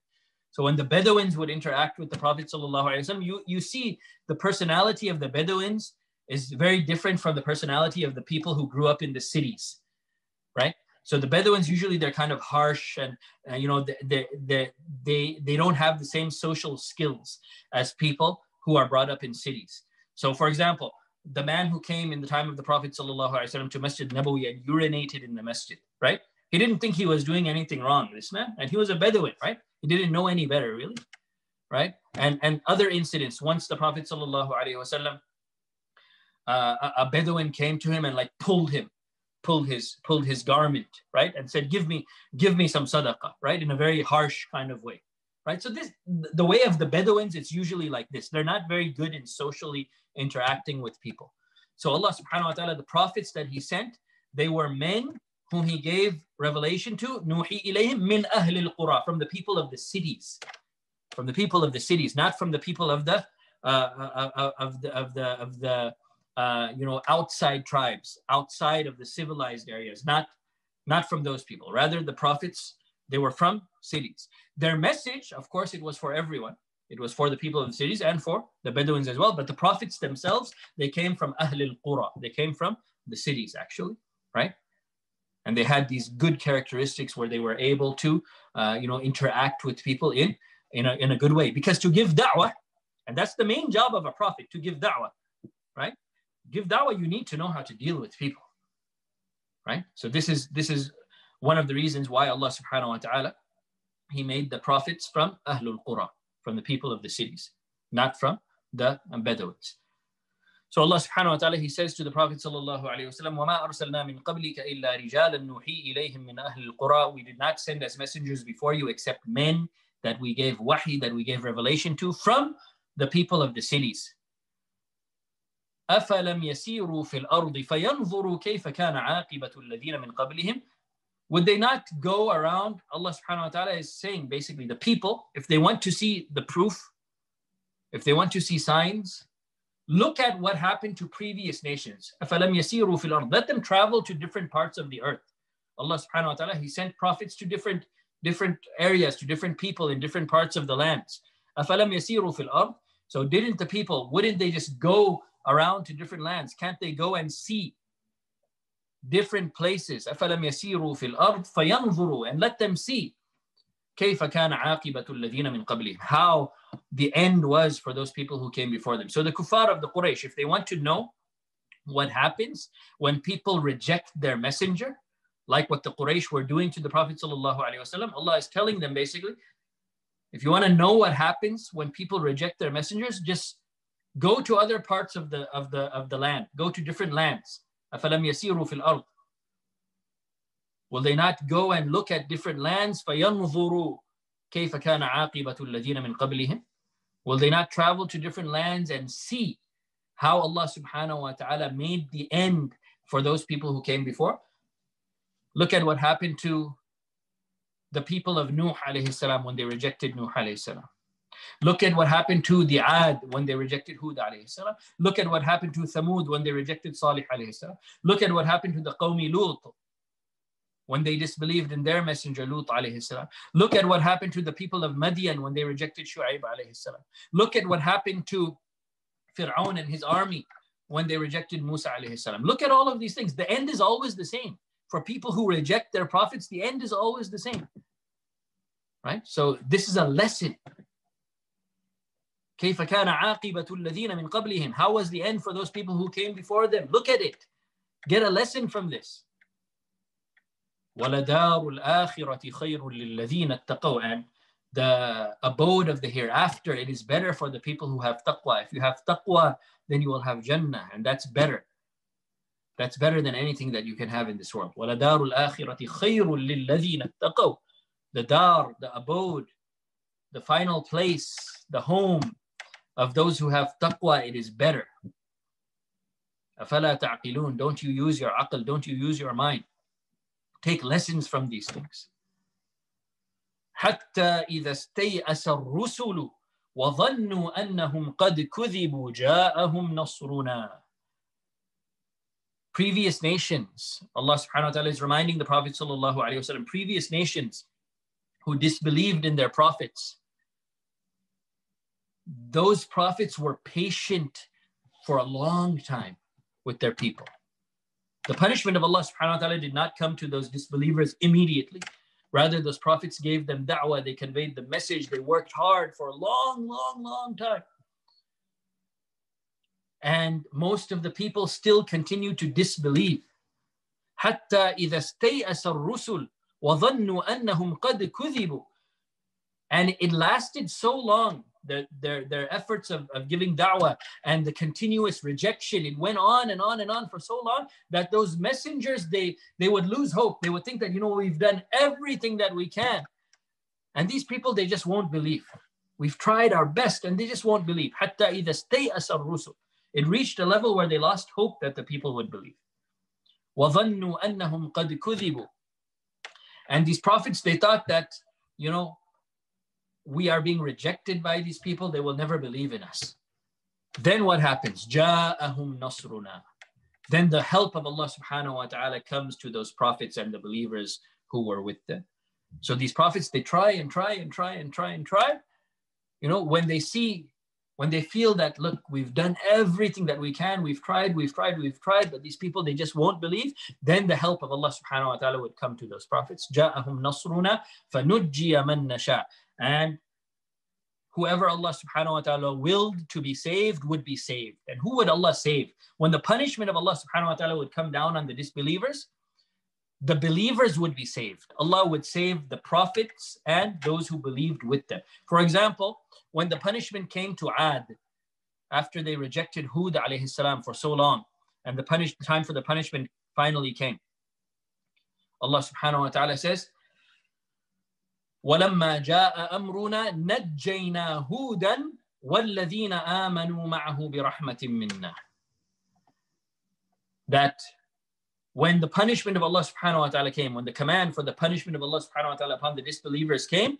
So when the Bedouins would interact with the Prophet wasallam, you you see the personality of the Bedouins is very different from the personality of the people who grew up in the cities, right? So the Bedouins usually they're kind of harsh and uh, you know they, they, they, they don't have the same social skills as people who are brought up in cities. So for example, the man who came in the time of the Prophet ﷺ to Masjid Nabawi and urinated in the masjid, right? He didn't think he was doing anything wrong, this man, and he was a Bedouin, right? He didn't know any better, really, right? And and other incidents. Once the Prophet ﷺ, uh, a, a Bedouin came to him and like pulled him pulled his pulled his garment right and said give me give me some sadaqah right in a very harsh kind of way right so this the way of the bedouins it's usually like this they're not very good in socially interacting with people so allah subhanahu wa ta'ala the prophets that he sent they were men whom he gave revelation to nuhi ilayhim min ahli al-qura from the people of the cities from the people of the cities not from the people of the uh, uh, uh of the of the of the uh, you know, outside tribes, outside of the civilized areas, not, not from those people. Rather, the prophets, they were from cities. Their message, of course, it was for everyone. It was for the people of the cities and for the Bedouins as well. But the prophets themselves, they came from Ahl al-Qura. They came from the cities, actually, right? And they had these good characteristics where they were able to, uh, you know, interact with people in, in, a, in a good way. Because to give da'wah, and that's the main job of a prophet, to give da'wah, right? give dawah, you need to know how to deal with people. Right? So this is this is one of the reasons why Allah subhanahu wa ta'ala He made the prophets from Ahlul Qura, from the people of the cities, not from the Bedouins. So Allah subhanahu wa ta'ala He says to the Prophet sallallahu alayhi wasallam, وَمَا أَرْسَلْنَا مِن قَبْلِكَ إِلَّا رِجَالًا نُوحِي إِلَيْهِم مِّنْ أَهْلِ الْقُرَى We did not send as messengers before you except men that we gave wahi, that we gave revelation to from the people of the cities. أفلم يسيروا في الأرض فينظروا كيف كان عاقبة الذين من قبلهم would they not go around? Allah subhanahu wa ta'ala is saying basically the people, if they want to see the proof, if they want to see signs, look at what happened to previous nations. Let them travel to different parts of the earth. Allah subhanahu wa ta'ala, He sent prophets to different, different areas, to different people in different parts of the lands. So didn't the people, wouldn't they just go around to different lands? Can't they go and see different places? أَفَلَمْ يَسِيرُوا فِي الْأَرْضِ فَيَنْظُرُوا And let them see كيف كان عاقبة الذين من قبلهم how the end was for those people who came before them so the kuffar of the Quraysh if they want to know what happens when people reject their messenger like what the Quraysh were doing to the Prophet ﷺ, Allah is telling them basically if you want to know what happens when people reject their messengers just Go to other parts of the of the of the land. Go to different lands. أفلم يسيروا في الأرض Will they not go and look at different lands? فينظروا كيف كان عاقبة الذين من قبلهم Will they not travel to different lands and see how Allah subhanahu wa ta'ala made the end for those people who came before? Look at what happened to the people of Nuh alayhi salam when they rejected Nuh alayhi salam. Look at what happened to the Ad when they rejected Hud salam. Look at what happened to Thamud when they rejected Salih alayhi salam. Look at what happened to the Qawmi Lut when they disbelieved in their messenger Lut alayhi salam. Look at what happened to the people of Madian when they rejected Shu'aib alayhi salam. Look at what happened to Fir'aun and his army when they rejected Musa alayhi salam. Look at all of these things. The end is always the same. For people who reject their prophets, the end is always the same. Right? So this is a lesson كيف كان عاقبة الذين من قبلهم How was the end for those people who came before them? Look at it. Get a lesson from this. وَلَدَارُ الْآخِرَةِ خَيْرٌ لِلَّذِينَ اتَّقَوْا And the abode of the hereafter, it is better for the people who have taqwa. If you have taqwa, then you will have Jannah, and that's better. That's better than anything that you can have in this world. وَلَدَارُ الْآخِرَةِ خَيْرٌ لِلَّذِينَ اتَّقَوْا The dar, the abode, the final place, the home of those who have taqwa, it is better. أَفَلَا تَعْقِلُونَ Don't you use your aql, don't you use your mind. Take lessons from these things. حتى إذا استيأس الرسل وظنوا أنهم قد كذبوا جاءهم نصرنا previous nations. Allah subhanahu wa ta'ala is reminding the Prophet sallallahu alayhi wasallam, previous nations who disbelieved in their prophets. Those prophets were patient for a long time with their people. The punishment of Allah subhanahu wa ta'ala did not come to those disbelievers immediately. Rather, those prophets gave them da'wah, they conveyed the message, they worked hard for a long, long, long time. And most of the people still continue to disbelieve. حتى إذا استيأس الرسل وظنوا أنهم قد كذبوا and it lasted so long their, their, their efforts of, of giving da'wah and the continuous rejection it went on and on and on for so long that those messengers they they would lose hope they would think that you know we've done everything that we can and these people they just won't believe we've tried our best and they just won't believe حتى إذا استيأس الرسل it reached a level where they lost hope that the people would believe. وَظَنُّوا أَنَّهُمْ قَدْ كُذِبُوا And these prophets, they thought that, you know, we are being rejected by these people. They will never believe in us. Then what happens? جَاءَهُمْ نَصْرُنَا Then the help of Allah subhanahu wa ta'ala comes to those prophets and the believers who were with them. So these prophets, they try and try and try and try and try. You know, when they see when they feel that, look, we've done everything that we can, we've tried, we've tried, we've tried, but these people, they just won't believe, then the help of Allah subhanahu wa ta'ala would come to those prophets. جَاءَهُمْ نَصْرُنَا فَنُجِّيَ مَن نَشَاء And whoever Allah subhanahu wa ta'ala willed to be saved would be saved. And who would Allah save? When the punishment of Allah subhanahu wa ta'ala would come down on the disbelievers, the believers would be saved. Allah would save the prophets and those who believed with them. For example, when the punishment came to Ad, after they rejected Hud alayhi salam for so long, and the punish, time for the punishment finally came. Allah subhanahu wa ta'ala says, ولما جاء أمرنا نجينا هودا والذين آمنوا معه برحمة منا. That when the punishment of Allah subhanahu wa ta'ala came, when the command for the punishment of Allah subhanahu wa ta'ala upon the disbelievers came,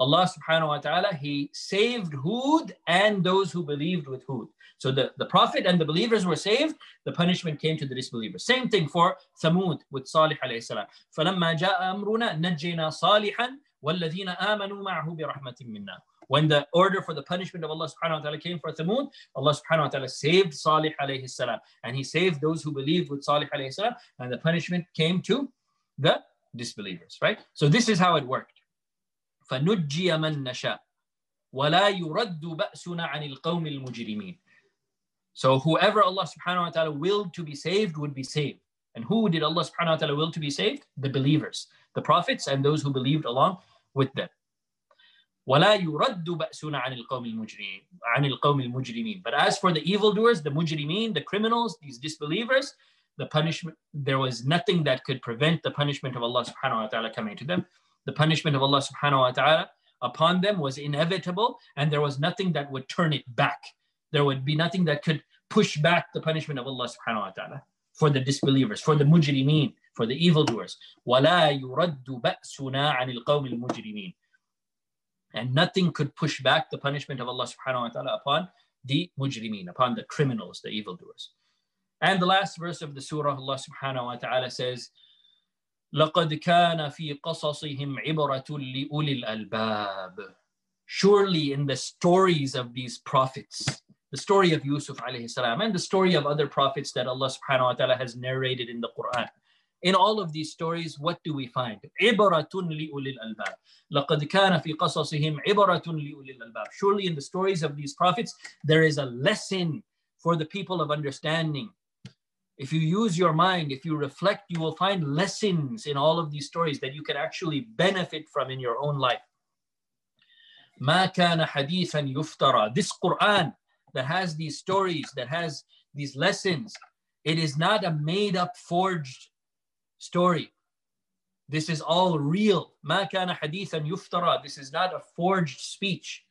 Allah subhanahu wa ta'ala, He saved Hud and those who believed with Hud. So the, the Prophet and the believers were saved, the punishment came to the disbelievers. Same thing for Thamud with Salih alayhi salam. فَلَمَّا جَاءَ أَمْرُنَا نَجَّيْنَا صَالِحًا وَالَّذِينَ آمَنُوا مَعَهُ بِرَحْمَةٍ مِنَّا When the order for the punishment of Allah subhanahu wa ta'ala came for Thamud, Allah subhanahu wa ta'ala saved Salih alayhi salam. And He saved those who believed with Salih alayhi salam. And the punishment came to the disbelievers, right? So this is how it worked. فنجي من نشاء ولا يرد بأسنا عن القوم المجرمين So whoever Allah subhanahu wa ta'ala willed to be saved would be saved. And who did Allah subhanahu wa ta'ala will to be saved? The believers, the prophets and those who believed along with them. ولا يرد بأسنا عن القوم المجرمين عن القوم المجرمين. But as for the evildoers, the mujrimeen, the criminals, these disbelievers, the punishment, there was nothing that could prevent the punishment of Allah subhanahu wa ta'ala coming to them the punishment of Allah subhanahu wa ta'ala upon them was inevitable and there was nothing that would turn it back. There would be nothing that could push back the punishment of Allah subhanahu wa ta'ala for the disbelievers, for the mujrimeen, for the evildoers. وَلَا يُرَدُّ بَأْسُنَا عَنِ الْقَوْمِ الْمُجْرِمِينَ And nothing could push back the punishment of Allah subhanahu wa ta'ala upon the mujrimeen, upon the criminals, the evildoers. And the last verse of the surah, Allah subhanahu wa ta'ala says, لقد كان في قصصهم عبرة لأولي الألباب Surely in the stories of these prophets, the story of Yusuf alayhi salam and the story of other prophets that Allah subhanahu wa ta'ala has narrated in the Quran. In all of these stories, what do we find? عبرة لأولي الألباب لقد كان في قصصهم عبرة لأولي الألباب Surely in the stories of these prophets, there is a lesson for the people of understanding if you use your mind, if you reflect, you will find lessons in all of these stories that you can actually benefit from in your own life. ما كان حديثا يفترى. This Quran that has these stories, that has these lessons, It is not a made up, forged story. This is all real. ما كان حديثا يفترى. This is not a forged speech.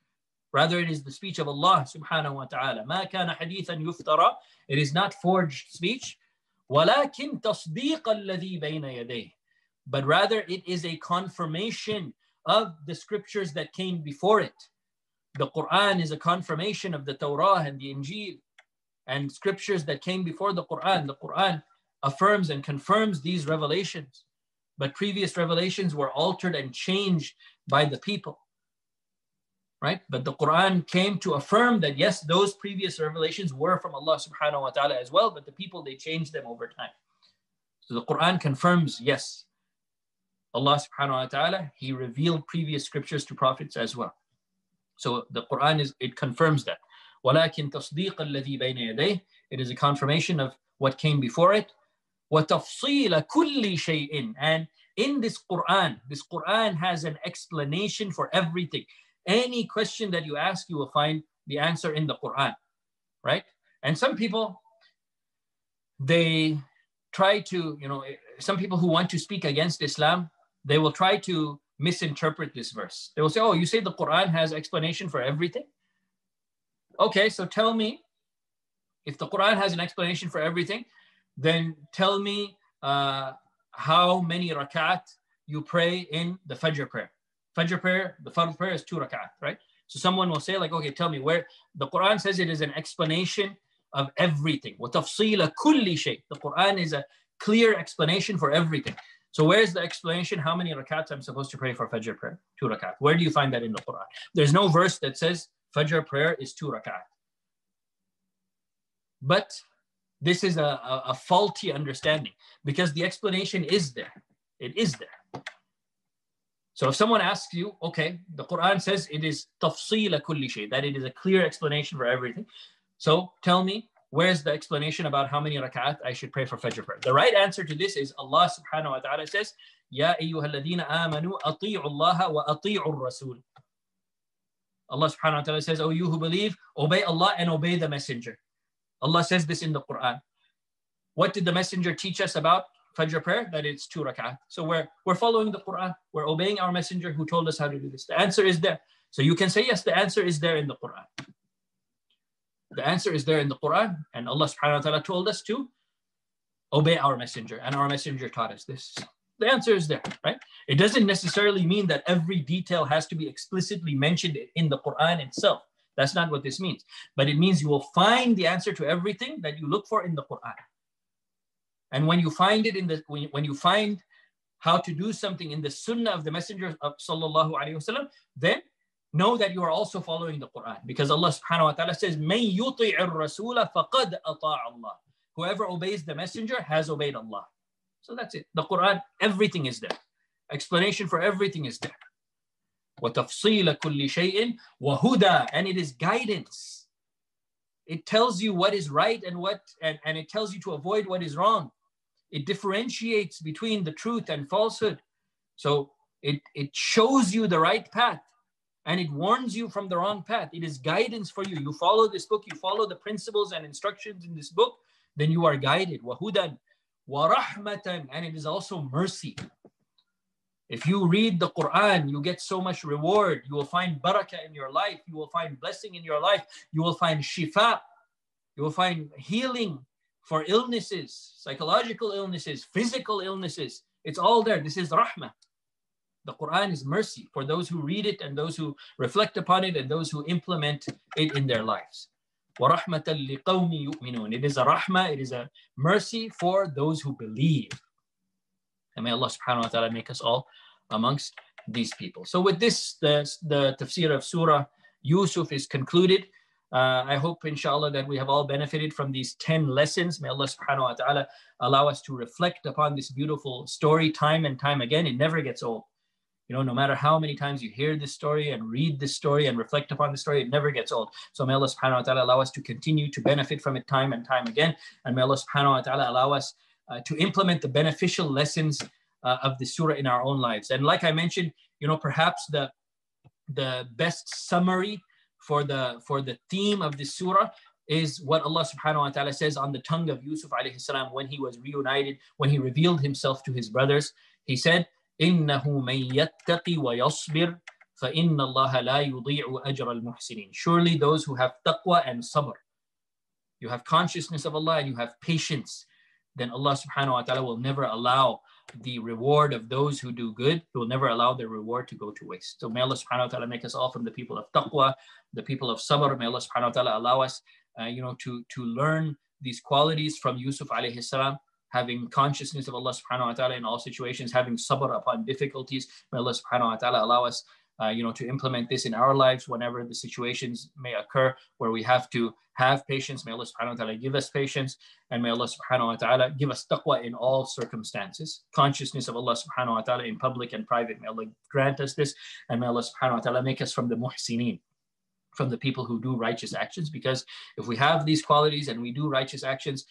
Rather, it is the speech of Allah subhanahu wa ta'ala. ما كان حديثا يفترى. It is not forged speech. ولكن تصديق الذي بين يديه. But rather, it is a confirmation of the scriptures that came before it. The Quran is a confirmation of the Torah and the Injil and scriptures that came before the Quran. The Quran affirms and confirms these revelations. But previous revelations were altered and changed by the people. Right? But the Quran came to affirm that yes, those previous revelations were from Allah subhanahu wa ta'ala as well, but the people they changed them over time. So the Quran confirms, yes, Allah subhanahu wa ta'ala, He revealed previous scriptures to prophets as well. So the Quran is it confirms that. It is a confirmation of what came before it وتفصيل كل شيء and in this Quran this Quran has an explanation for everything any question that you ask you will find the answer in the Quran right and some people they try to you know some people who want to speak against Islam they will try to misinterpret this verse they will say oh you say the Quran has explanation for everything okay, so tell me, if the Quran has an explanation for everything, then tell me uh, how many rakat you pray in the Fajr prayer. Fajr prayer, the Fajr prayer is two rakat, right? So someone will say like, okay, tell me where the Quran says it is an explanation of everything. وَتَفْصِيلَ كُلِّ شَيْء. The Quran is a clear explanation for everything. So where's the explanation? How many rakats I'm supposed to pray for Fajr prayer? Two rakat. Where do you find that in the Quran? There's no verse that says Fajr prayer is two rakat. But this is a, a, a, faulty understanding because the explanation is there. It is there. So if someone asks you, okay, the Quran says it is tafsila kulli shay, that it is a clear explanation for everything. So tell me, where's the explanation about how many rakat I should pray for Fajr prayer? The right answer to this is Allah subhanahu wa ta'ala says, Ya ayyuhalladina amanu ati'u Allah wa ati'u rasul. Allah subhanahu wa ta'ala says, Oh, you who believe, obey Allah and obey the messenger. Allah says this in the Quran. What did the messenger teach us about Fajr prayer? That it's two rak'ah. So we're, we're following the Quran. We're obeying our messenger who told us how to do this. The answer is there. So you can say, yes, the answer is there in the Quran. The answer is there in the Quran. And Allah subhanahu wa ta'ala told us to obey our messenger. And our messenger taught us this. The answer is there, right? It doesn't necessarily mean that every detail has to be explicitly mentioned in the Quran itself. That's not what this means. But it means you will find the answer to everything that you look for in the Quran. And when you find it in the when, when you find how to do something in the Sunnah of the Messenger of Sallallahu Wasallam, then know that you are also following the Quran because Allah Subhanahu wa Taala says, "Man rasula faqad Allah." Whoever obeys the Messenger has obeyed Allah. So that's it. The Quran, everything is there. Explanation for everything is there. وَتَفْصِيلَ كُلِّ شَيْءٍ وَهُدَى And it is guidance. It tells you what is right and what, and, and it tells you to avoid what is wrong. It differentiates between the truth and falsehood. So it, it shows you the right path and it warns you from the wrong path. It is guidance for you. You follow this book, you follow the principles and instructions in this book, then you are guided. وَهُدًى وَرَحْمَةً And it is also mercy. If you read the Quran, you get so much reward. You will find barakah in your life. You will find blessing in your life. You will find shifa. You will find healing for illnesses, psychological illnesses, physical illnesses. It's all there. This is rahmah. The Quran is mercy for those who read it and those who reflect upon it and those who implement it in their lives. It is a rahmah, it is a mercy for those who believe. And may Allah subhanahu wa ta'ala make us all amongst these people. So with this, the, the tafsir of Surah Yusuf is concluded. Uh, I hope, inshallah, that we have all benefited from these 10 lessons. May Allah subhanahu wa ta'ala allow us to reflect upon this beautiful story time and time again. It never gets old. You know, no matter how many times you hear this story and read this story and reflect upon the story, it never gets old. So may Allah subhanahu wa ta'ala allow us to continue to benefit from it time and time again. And may Allah subhanahu wa ta'ala allow us uh, to implement the beneficial lessons uh, of the surah in our own lives. And like I mentioned, you know, perhaps the the best summary for the for the theme of the surah is what Allah subhanahu wa ta'ala says on the tongue of Yusuf alayhi salam when he was reunited, when he revealed himself to his brothers. He said, إِنَّهُ مَن يَتَّقِ وَيَصْبِرْ فَإِنَّ اللَّهَ لَا يُضِيعُ أَجْرَ الْمُحْسِنِينَ Surely those who have taqwa and sabr, you have consciousness of Allah and you have patience, then Allah subhanahu wa ta'ala will never allow the reward of those who do good. He will never allow their reward to go to waste. So may Allah subhanahu wa ta'ala make us all from the people of taqwa, the people of sabr. May Allah subhanahu wa ta'ala allow us, uh, you know, to, to learn these qualities from Yusuf alayhi salam, having consciousness of Allah subhanahu wa ta'ala in all situations, having sabr upon difficulties. May Allah subhanahu wa ta'ala allow us uh, you know, to implement this in our lives whenever the situations may occur where we have to have patience. May Allah subhanahu wa ta'ala give us patience and may Allah subhanahu wa ta'ala give us taqwa in all circumstances. Consciousness of Allah subhanahu wa ta'ala in public and private. May Allah grant us this and may Allah subhanahu wa ta'ala make us from the muhsineen from the people who do righteous actions because if we have these qualities and we do righteous actions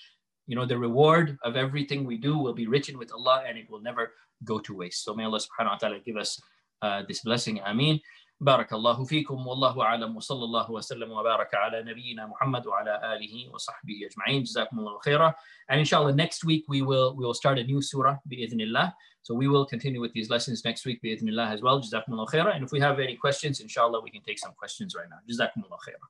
you know the reward of everything we do will be written with Allah and it will never go to waste so may Allah subhanahu wa ta'ala give us uh, this blessing. Ameen. بارك الله فيكم والله أعلم وصلى الله وسلم وبارك على نبينا محمد وعلى آله وصحبه أجمعين جزاكم الله خيرا and inshallah next week we will we will start a new surah بإذن الله so we will continue with these lessons next week بإذن الله as well جزاكم الله خيرا and if we have any questions inshallah we can take some questions right now جزاكم الله خيرا